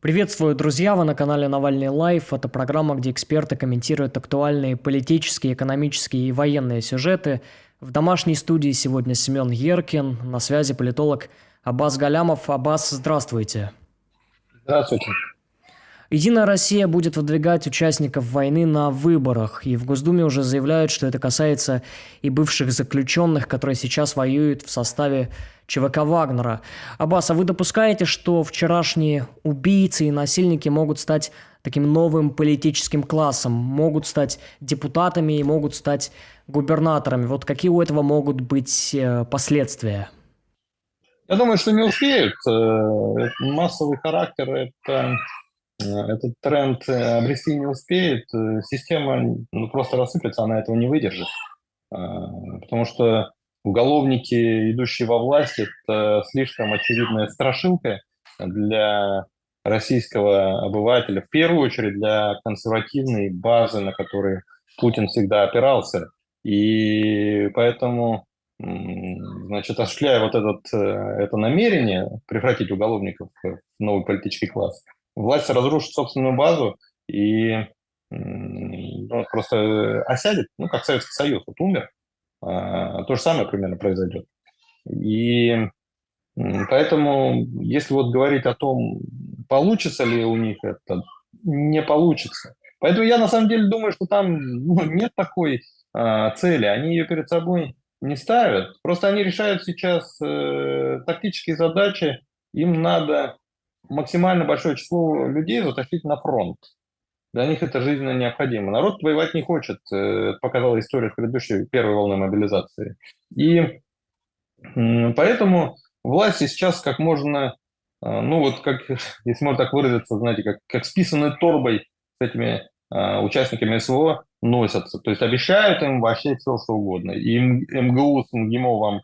Приветствую, друзья! Вы на канале Навальный LIVE. Это программа, где эксперты комментируют актуальные политические, экономические и военные сюжеты. В домашней студии сегодня Семен Еркин, на связи политолог Аббас Галлямов. Аббас, здравствуйте. Здравствуйте. Единая Россия будет выдвигать участников войны на выборах, и в Госдуме уже заявляют, что это касается и бывших заключенных, которые сейчас воюют в составе ЧВК Вагнера. Аббас, а вы допускаете, что вчерашние убийцы и насильники могут стать таким новым политическим классом, могут стать депутатами и могут стать губернаторами? Вот какие у этого могут быть э, последствия? Я думаю, что не успеют. Э, массовый характер – это этот тренд э, обрести не успеет, э, система ну, просто рассыплется, она этого не выдержит. А, потому что уголовники, идущие во власть, это слишком очевидная страшилка для российского обывателя, в первую очередь для консервативной базы, на которой Путин всегда опирался. И поэтому, значит, осуществляя вот этот, э, это намерение превратить уголовников в новый политический класс – власть разрушит собственную базу и ну, просто осядет, ну, как Советский Союз, вот умер, а, то же самое примерно произойдет. И поэтому, если вот говорить о том, получится ли у них это, не получится. Поэтому я на самом деле думаю, что там ну, нет такой а, цели, они ее перед собой не ставят. Просто они решают сейчас э, тактические задачи, им надо максимально большое число людей затащить на фронт. Для них это жизненно необходимо. Народ воевать не хочет. Э, показала история в предыдущей первой волны мобилизации. И поэтому власти сейчас как можно, э, ну вот как, если можно так выразиться, знаете, как, как списанной торбой с этими э, участниками СВО носятся. То есть обещают им вообще все, что угодно. И МГУ с МГИМО вам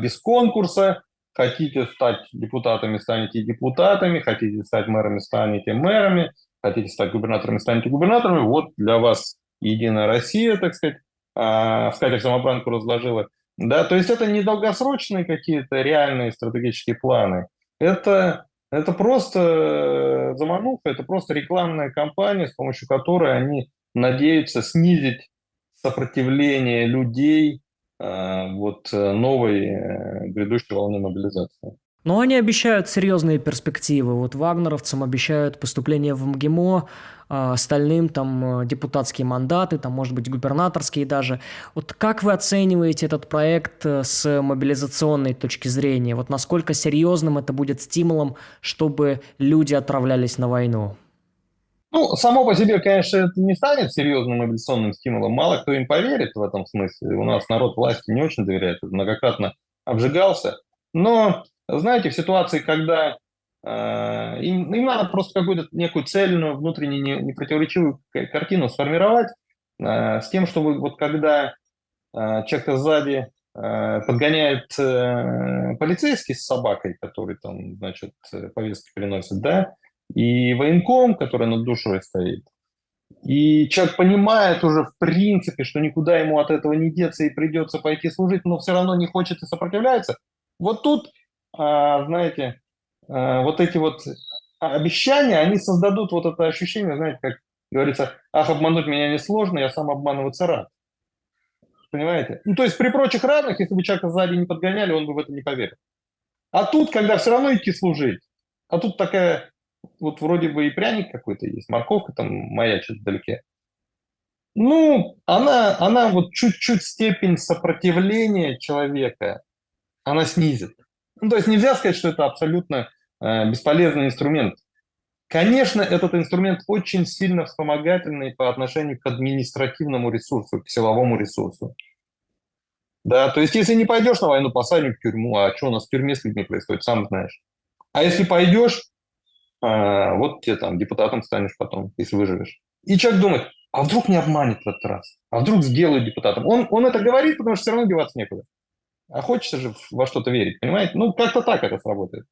без конкурса, Хотите стать депутатами, станете депутатами, хотите стать мэрами, станете мэрами, хотите стать губернаторами, станете губернаторами. Вот для вас Единая Россия, так сказать, в скатерть самобранку разложила. Да, то есть это не долгосрочные какие-то реальные стратегические планы. Это, это просто замануха, это просто рекламная кампания, с помощью которой они надеются снизить сопротивление людей Э, вот э, новой э, грядущей волны мобилизации. Но они обещают серьезные перспективы. Вот вагнеровцам обещают поступление в МГИМО, а остальным там депутатские мандаты, там, может быть, губернаторские даже. Вот как вы оцениваете этот проект с мобилизационной точки зрения? Вот насколько серьезным это будет стимулом, чтобы люди отправлялись на войну? Ну, само по себе, конечно, это не станет серьезным мобилизационным стимулом. Мало кто им поверит в этом смысле. У нас народ власти не очень доверяет, многократно обжигался. Но, знаете, в ситуации, когда э, им, им надо просто какую-то некую цельную, внутренне не, непротиворечивую картину сформировать, э, с тем, чтобы вот когда э, человек сзади э, подгоняет э, полицейский с собакой, который там, значит, повестки приносит, да, и военком, который над душой стоит. И человек понимает уже в принципе, что никуда ему от этого не деться и придется пойти служить, но все равно не хочет и сопротивляется. Вот тут, а, знаете, а, вот эти вот обещания, они создадут вот это ощущение, знаете, как говорится, ах, обмануть меня несложно, я сам обманываться рад. Понимаете? Ну, то есть при прочих равных, если бы человека сзади не подгоняли, он бы в это не поверил. А тут, когда все равно идти служить, а тут такая вот вроде бы и пряник какой-то есть, морковка там маячит вдалеке. Ну, она, она вот чуть-чуть степень сопротивления человека, она снизит. Ну, то есть нельзя сказать, что это абсолютно э, бесполезный инструмент. Конечно, этот инструмент очень сильно вспомогательный по отношению к административному ресурсу, к силовому ресурсу. Да, то есть если не пойдешь на войну, посадят в тюрьму, а что у нас в тюрьме с людьми происходит, сам знаешь. А если пойдешь, вот тебе там депутатом станешь потом, если выживешь. И человек думает, а вдруг не обманет в этот раз? А вдруг сделают депутатом? Он, он это говорит, потому что все равно деваться некуда. А хочется же во что-то верить, понимаете? Ну, как-то так это сработает.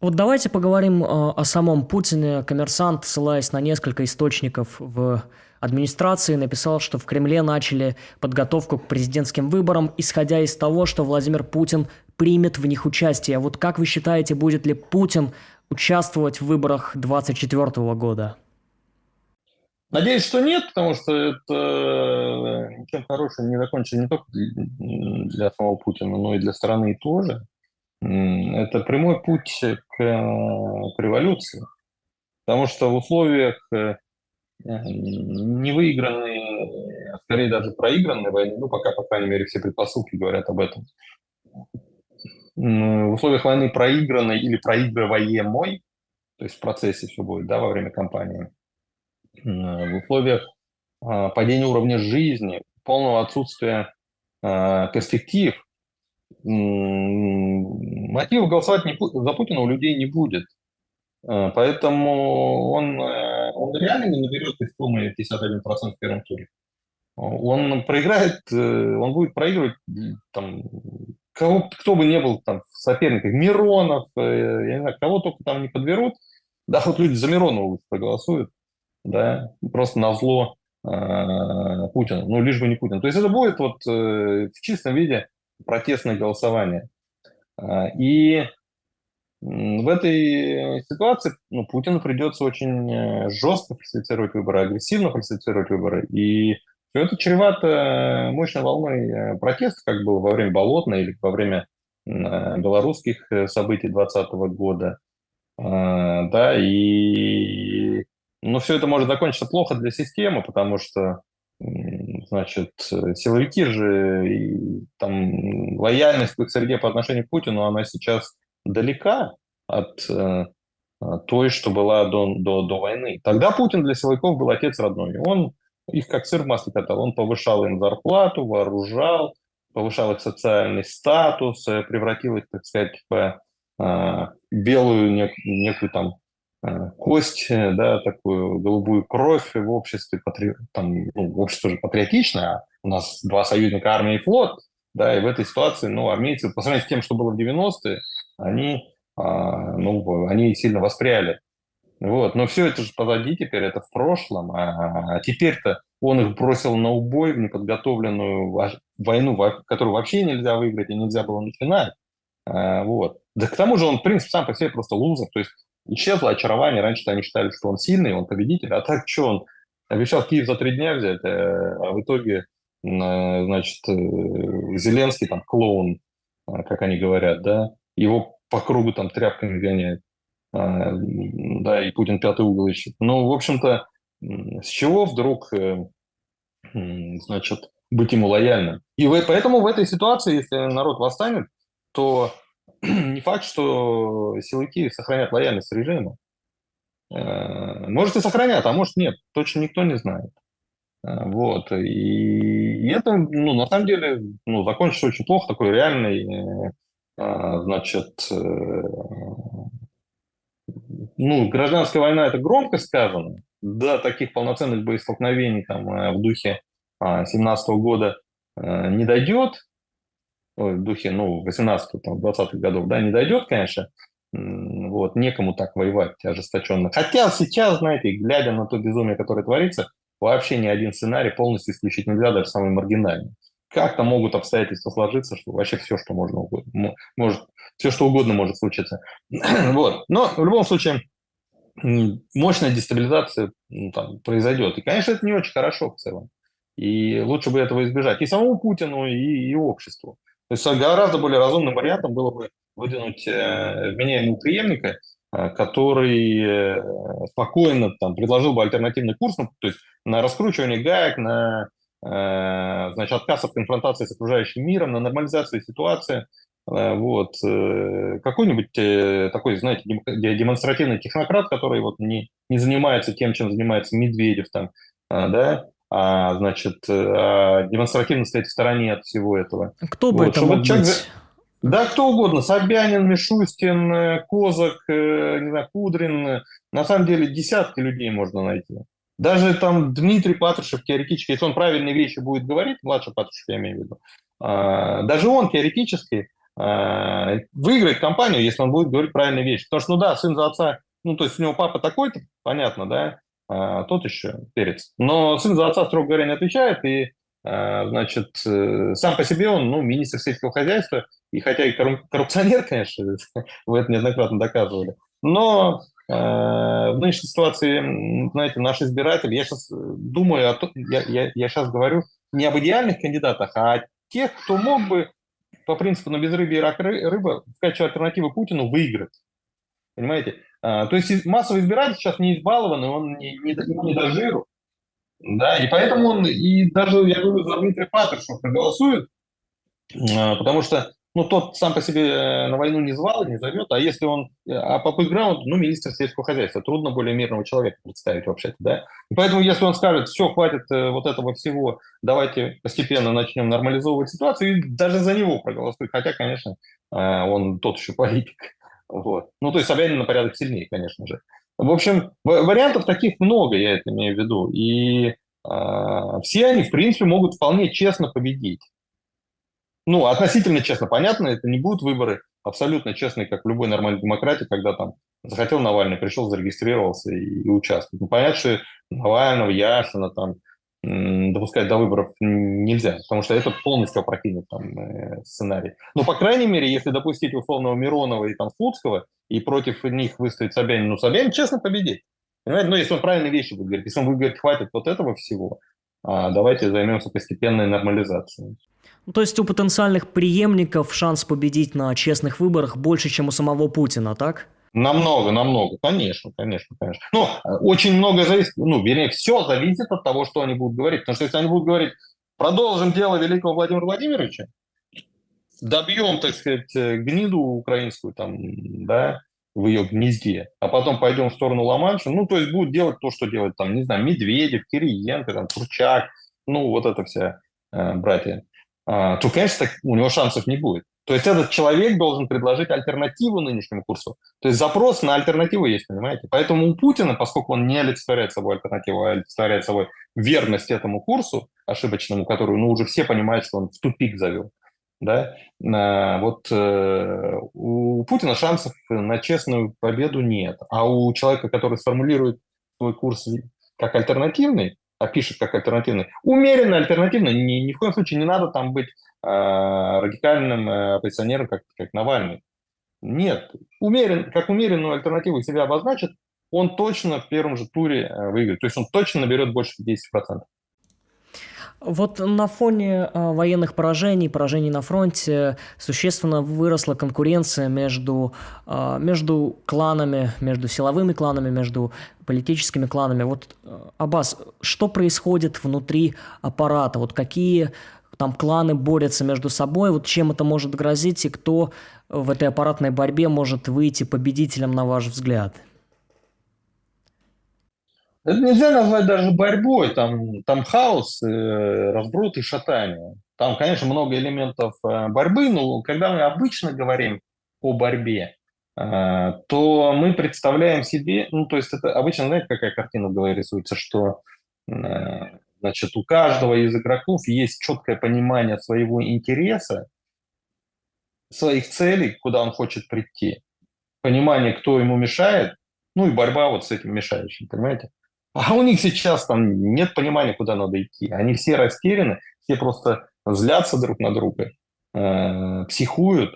Вот давайте поговорим о, о самом Путине. Коммерсант, ссылаясь на несколько источников в администрации, написал, что в Кремле начали подготовку к президентским выборам, исходя из того, что Владимир Путин примет в них участие. Вот как вы считаете, будет ли Путин участвовать в выборах 2024 года? Надеюсь, что нет, потому что это э, ничем хорошим не закончится не только для самого Путина, но и для страны тоже. Это прямой путь к, к революции. Потому что в условиях э, невыигранной, а скорее даже проигранной войны, ну, пока, по крайней мере, все предпосылки говорят об этом, в условиях войны проигранной или проигрываемой, то есть в процессе все будет, да, во время кампании, в условиях а, падения уровня жизни, полного отсутствия а, перспектив, мотивов голосовать не, за Путина у людей не будет. А, поэтому он, э, он реально не наберет из суммы 51% в первом туре. Он проиграет, э, он будет проигрывать там, кого, кто бы не был там в Миронов, э, я не знаю, кого только там не подберут, да, вот люди за Миронова проголосуют, да, просто на зло э, Путина, ну, лишь бы не Путин. То есть это будет вот э, в чистом виде протестное голосование. Э, и в этой ситуации ну, Путину придется очень э, жестко фальсифицировать выборы, агрессивно фальсифицировать выборы. И все это чревато мощной волной э, протеста, как было во время Болотной или во время белорусских событий 2020 года. Да, и но все это может закончиться плохо для системы, потому что значит, силовики же, и, там, лояльность к их среде по отношению к Путину, она сейчас далека от э, той, что была до, до, до войны. Тогда Путин для силовиков был отец родной. Он их как сыр в масле катал. Он повышал им зарплату, вооружал, повышал их социальный статус, э, превратил их, так сказать, в э, белую нек, некую там Э, кость, э, да, такую голубую кровь в обществе, патри... там, ну, общество же патриотичное, а у нас два союзника, армия и флот, да, и в этой ситуации, ну, армейцы, по сравнению с тем, что было в 90-е, они, а, ну, они сильно воспряли. Вот. Но все это же позади теперь, это в прошлом, а, теперь-то он их бросил на убой в неподготовленную войну, которую вообще нельзя выиграть и нельзя было начинать. А, вот. Да к тому же он, в принципе, сам по себе просто лузер. То есть исчезло очарование. Раньше они считали, что он сильный, он победитель. А так что он обещал Киев за три дня взять, э, а в итоге, э, значит, э, Зеленский там клоун, как они говорят, да, его по кругу там тряпками гоняет. Да, и Путин пятый угол ищет. Ну, в общем-то, с чего вдруг, значит, быть ему лояльным? И поэтому в этой ситуации, если народ восстанет, то не факт, что силовики сохранят лояльность режиму. Э, может и сохранят, а может нет. Точно никто не знает. Э, вот. И, это, ну, на самом деле, ну, закончится очень плохо, такой реальный, э, значит, ну, гражданская война, это громко сказано. Да, таких полноценных боестолкновений там в духе 17 года не дойдет, в духе, ну, 18-20-х годов, да, не дойдет, конечно, вот, некому так воевать ожесточенно. Хотя сейчас, знаете, глядя на то безумие, которое творится, вообще ни один сценарий полностью исключить нельзя, даже самый маргинальный. Как-то могут обстоятельства сложиться, что вообще все, что можно, может, все, что угодно может случиться. вот. Но в любом случае, мощная дестабилизация ну, там, произойдет. И, конечно, это не очень хорошо в целом. И лучше бы этого избежать и самому Путину, и, и обществу. То есть гораздо более разумным вариантом было бы выдвинуть э, вменяемого преемника, э, который э, спокойно там, предложил бы альтернативный курс, ну, то есть на раскручивание гаек, на значит, отказ от конфронтации с окружающим миром, на нормализацию ситуации. Вот. Какой-нибудь такой, знаете, демонстративный технократ, который вот не, не занимается тем, чем занимается Медведев, там, да, а, значит, а, демонстративно стоять в стороне от всего этого. Кто бы вот, это мог человек... быть? Да, кто угодно. Собянин, Мишустин, э, Козак, э, не знаю, Кудрин. На самом деле десятки людей можно найти. Даже там Дмитрий Патрушев теоретически, если он правильные вещи будет говорить, младший Патрушев я имею в виду, а, даже он теоретически выиграет компанию, если он будет говорить правильные вещи. Потому что, ну да, сын за отца, ну то есть у него папа такой-то, понятно, да, а, тот еще перец. Но сын за отца, строго говоря, не отвечает, и, а, значит, э, сам по себе он, ну, министр сельского хозяйства, и хотя и коррупционер, конечно, вы это неоднократно доказывали, Но в нынешней ситуации, знаете, наш избиратель, я сейчас думаю, о том, я, я, я сейчас говорю не об идеальных кандидатах, а о тех, кто мог бы по принципу на безрыбье и рак рыба в качестве альтернативы Путину выиграть. Понимаете? А, то есть массовый избиратель сейчас не избалованный, он не, не, не до жиру. Да, и поэтому он, и даже, я говорю, за Дмитрия Патрушева проголосует, а, потому что ну, тот сам по себе э, на войну не звал, не зовет, а если он, э, а по бэкграунду, ну, министр сельского хозяйства, трудно более мирного человека представить вообще-то, да. И поэтому, если он скажет, все, хватит э, вот этого всего, давайте постепенно начнем нормализовывать ситуацию, и даже за него проголосует, хотя, конечно, он тот еще политик, вот. Ну, то есть Собянин на порядок сильнее, конечно же. В общем, вариантов таких много, я это имею в виду, и э, все они, в принципе, могут вполне честно победить ну, относительно честно, понятно, это не будут выборы абсолютно честные, как в любой нормальной демократии, когда там захотел Навальный, пришел, зарегистрировался и, и участвует. Ну, понятно, что Навального, Яшина там допускать до выборов нельзя, потому что это полностью опрокинет там э, сценарий. Но, по крайней мере, если допустить условного Миронова и там Слуцкого, и против них выставить Собянин, ну, Собянин честно победит. Понимаете? Ну, если он правильные вещи будет говорить. Если он будет говорить, хватит вот этого всего, давайте займемся постепенной нормализацией. Ну, то есть у потенциальных преемников шанс победить на честных выборах больше, чем у самого Путина, так? Намного, намного, конечно, конечно, конечно. Ну, очень много зависит, ну, вернее, все зависит от того, что они будут говорить. Потому что если они будут говорить, продолжим дело великого Владимира Владимировича, добьем, так сказать, гниду украинскую там, да, в ее гнезде, а потом пойдем в сторону Ла-Манша, ну, то есть будут делать то, что делают там, не знаю, Медведев, Кириенко, там, Турчак, ну, вот это вся э, братья а, то, конечно, у него шансов не будет. То есть этот человек должен предложить альтернативу нынешнему курсу. То есть запрос на альтернативу есть, понимаете? Поэтому у Путина, поскольку он не олицетворяет собой альтернативу, а олицетворяет собой верность этому курсу ошибочному, который, ну, уже все понимают, что он в тупик завел, да, а, вот э, у Путина шансов на честную победу нет. А у человека, который сформулирует свой курс как альтернативный, опишет как альтернативный. Умеренно альтернативно, ни, ни в коем случае не надо там быть э, радикальным э, как, как Навальный. Нет, умерен, как умеренную альтернативу себя обозначит, он точно в первом же туре э, выиграет. То есть он точно наберет больше 50%. Вот на фоне э, военных поражений, поражений на фронте, существенно выросла конкуренция между, э, между кланами, между силовыми кланами, между политическими кланами. Вот, э, Аббас, что происходит внутри аппарата? Вот какие там кланы борются между собой? Вот чем это может грозить и кто в этой аппаратной борьбе может выйти победителем, на ваш взгляд? Это нельзя назвать даже борьбой, там, там хаос, э, разброд и шатание. Там, конечно, много элементов э, борьбы, но когда мы обычно говорим о борьбе, э, то мы представляем себе, ну, то есть это обычно, знаете, какая картина в голове рисуется, что значит, у каждого из игроков есть четкое понимание своего интереса, своих целей, куда он хочет прийти, понимание, кто ему мешает, ну и борьба вот с этим мешающим, понимаете? А у них сейчас там нет понимания, куда надо идти. Они все растеряны, все просто злятся друг на друга, э, психуют,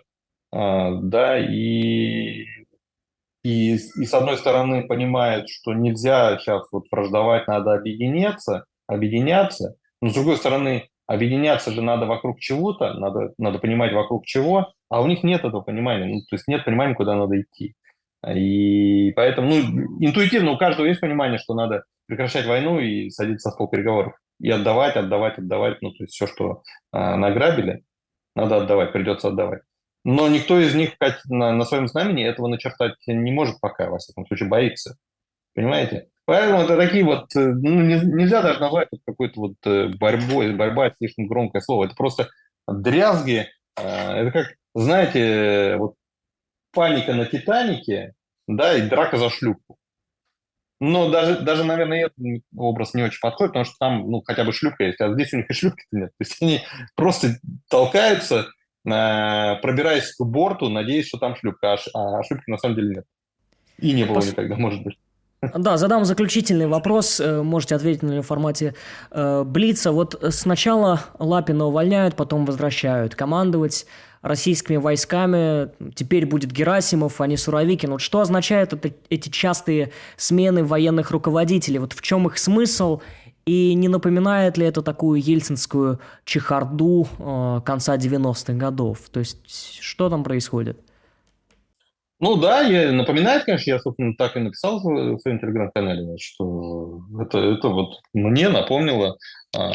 э, да, и, и, и с одной стороны понимают, что нельзя сейчас вот враждовать, надо объединяться, объединяться, но с другой стороны, объединяться же надо вокруг чего-то, надо, надо понимать вокруг чего, а у них нет этого понимания, ну, то есть нет понимания, куда надо идти. И поэтому, ну, интуитивно у каждого есть понимание, что надо прекращать войну и садиться за стол переговоров. И отдавать, отдавать, отдавать. Ну, то есть все, что э, награбили, надо отдавать, придется отдавать. Но никто из них на, на своем знамени этого начертать не может пока, во всяком случае, боится. Понимаете? Поэтому это такие вот, э, ну, не, нельзя даже назвать это какой-то вот э, борьбой, борьба слишком громкое слово. Это просто дрязги. Э, это как, знаете, вот паника на Титанике, да, и драка за шлюпку. Но даже, даже, наверное, этот образ не очень подходит, потому что там, ну, хотя бы шлюпка есть, а здесь у них и шлюпки-то нет. То есть они просто толкаются, э, пробираясь к борту, надеясь, что там шлюпка, а, а шлюпки на самом деле нет. И не было Пос... никогда, может быть. Да, задам заключительный вопрос, э, можете ответить на него в формате э, Блица. Вот сначала Лапина увольняют, потом возвращают командовать российскими войсками, теперь будет Герасимов, а не Суровикин. Вот что означают это, эти частые смены военных руководителей? Вот в чем их смысл? И не напоминает ли это такую ельцинскую чехарду э, конца 90-х годов? То есть что там происходит? Ну да, я, напоминает, конечно, я, собственно, так и написал в своем телеграм-канале, что это, это вот мне напомнило а,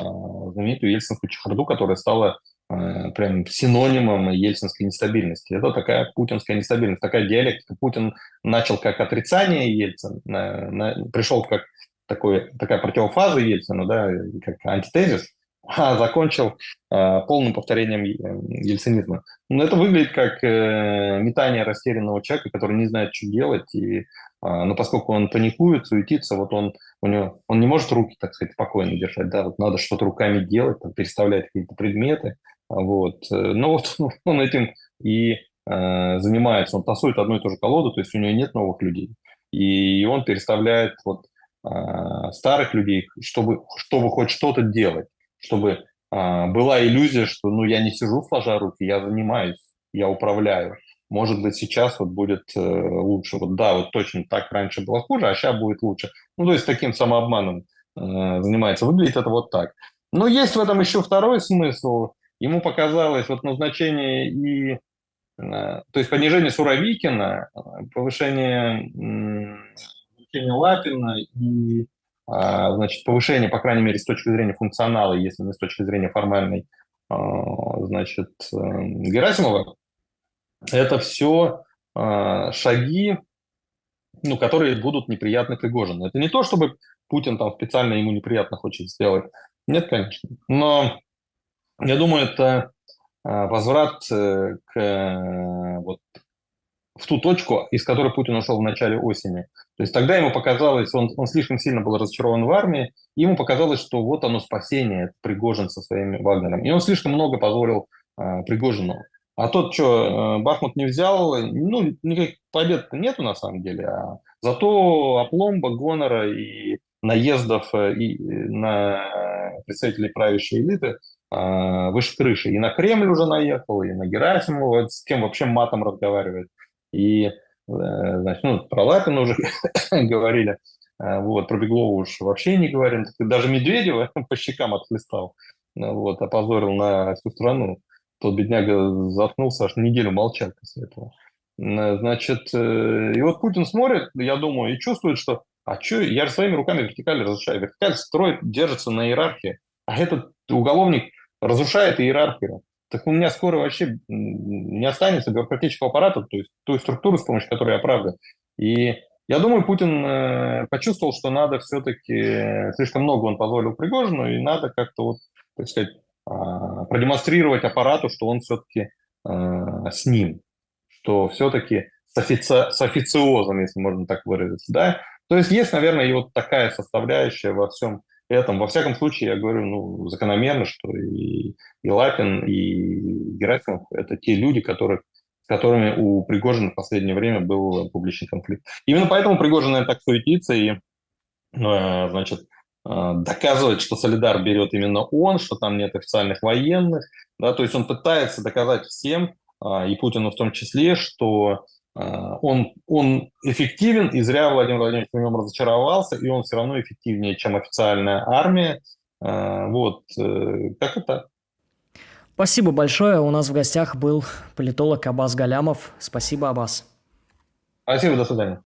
знаменитую ельцинскую чехарду, которая стала прям синонимом ельцинской нестабильности. Это такая путинская нестабильность, такая диалектика. Путин начал как отрицание Ельцина, на, на, пришел как такой, такая противофаза Ельцина, да, как антитезис, а закончил э, полным повторением ельцинизма. Но это выглядит как э, метание растерянного человека, который не знает, что делать, и, э, но поскольку он паникует, суетится, вот он, у него, он не может руки, так сказать, спокойно держать, да, вот надо что-то руками делать, там, переставлять какие-то предметы, вот. Но вот он этим и э, занимается, он тасует одну и ту же колоду, то есть у него нет новых людей, и он переставляет вот э, старых людей, чтобы, чтобы хоть что-то делать чтобы а, была иллюзия, что ну я не сижу сложа руки, я занимаюсь, я управляю. Может быть, сейчас вот будет э, лучше. Вот да, вот точно так раньше было хуже, а сейчас будет лучше. Ну, то есть таким самообманом э, занимается. Выглядит это вот так. Но есть в этом еще второй смысл. Ему показалось вот назначение и... Э, то есть понижение Суровикина, повышение, повышение Лапина и а, значит, повышение, по крайней мере, с точки зрения функционала, если не с точки зрения формальной, значит, Герасимова, это все шаги, ну, которые будут неприятны Пригожину. Это не то, чтобы Путин там специально ему неприятно хочет сделать. Нет, конечно. Но я думаю, это возврат э, к э, вот, в ту точку, из которой Путин ушел в начале осени. То есть тогда ему показалось, он, он слишком сильно был разочарован в армии, и ему показалось, что вот оно спасение, Пригожин со своими Вагнером. И он слишком много позволил э, Пригожину. А тот, что э, Бахмут не взял, ну, никаких побед нету на самом деле, а зато опломба, гонора и наездов э, и на представителей правящей элиты э, выше крыши. И на Кремль уже наехал, и на Герасимова, с кем вообще матом разговаривает. И, э, значит, ну, про Лапина уже говорили, э, вот, про Беглова уж вообще не говорим. Даже Медведева по щекам отхлестал, э, вот, опозорил на всю страну. Тот бедняга заткнулся, аж неделю молчал после этого. Значит, и вот Путин смотрит, я думаю, и чувствует, что а что, я же своими руками вертикаль разрушаю. Вертикаль строит, держится на иерархии, а этот уголовник разрушает иерархию так у меня скоро вообще не останется бюрократического аппарата, то есть той структуры, с помощью которой я правда. И я думаю, Путин э, почувствовал, что надо все-таки, слишком много он позволил Пригожину, и надо как-то вот, так сказать, э, продемонстрировать аппарату, что он все-таки э, с ним, что все-таки с, офици... с официозом, если можно так выразиться, да. То есть есть, наверное, и вот такая составляющая во всем этом. Во всяком случае, я говорю, ну, закономерно, что и, и Лапин, и Герасимов – это те люди, которых, с которыми у Пригожина в последнее время был публичный конфликт. Именно поэтому Пригожин так суетится и, ну, значит, э, доказывает, что Солидар берет именно он, что там нет официальных военных. Да, то есть он пытается доказать всем, э, и Путину в том числе, что он, он эффективен, и зря Владимир Владимирович в нем разочаровался, и он все равно эффективнее, чем официальная армия. А, вот, э, как это? Спасибо большое. У нас в гостях был политолог Абаз Галямов. Спасибо, Абаз. Спасибо, до свидания.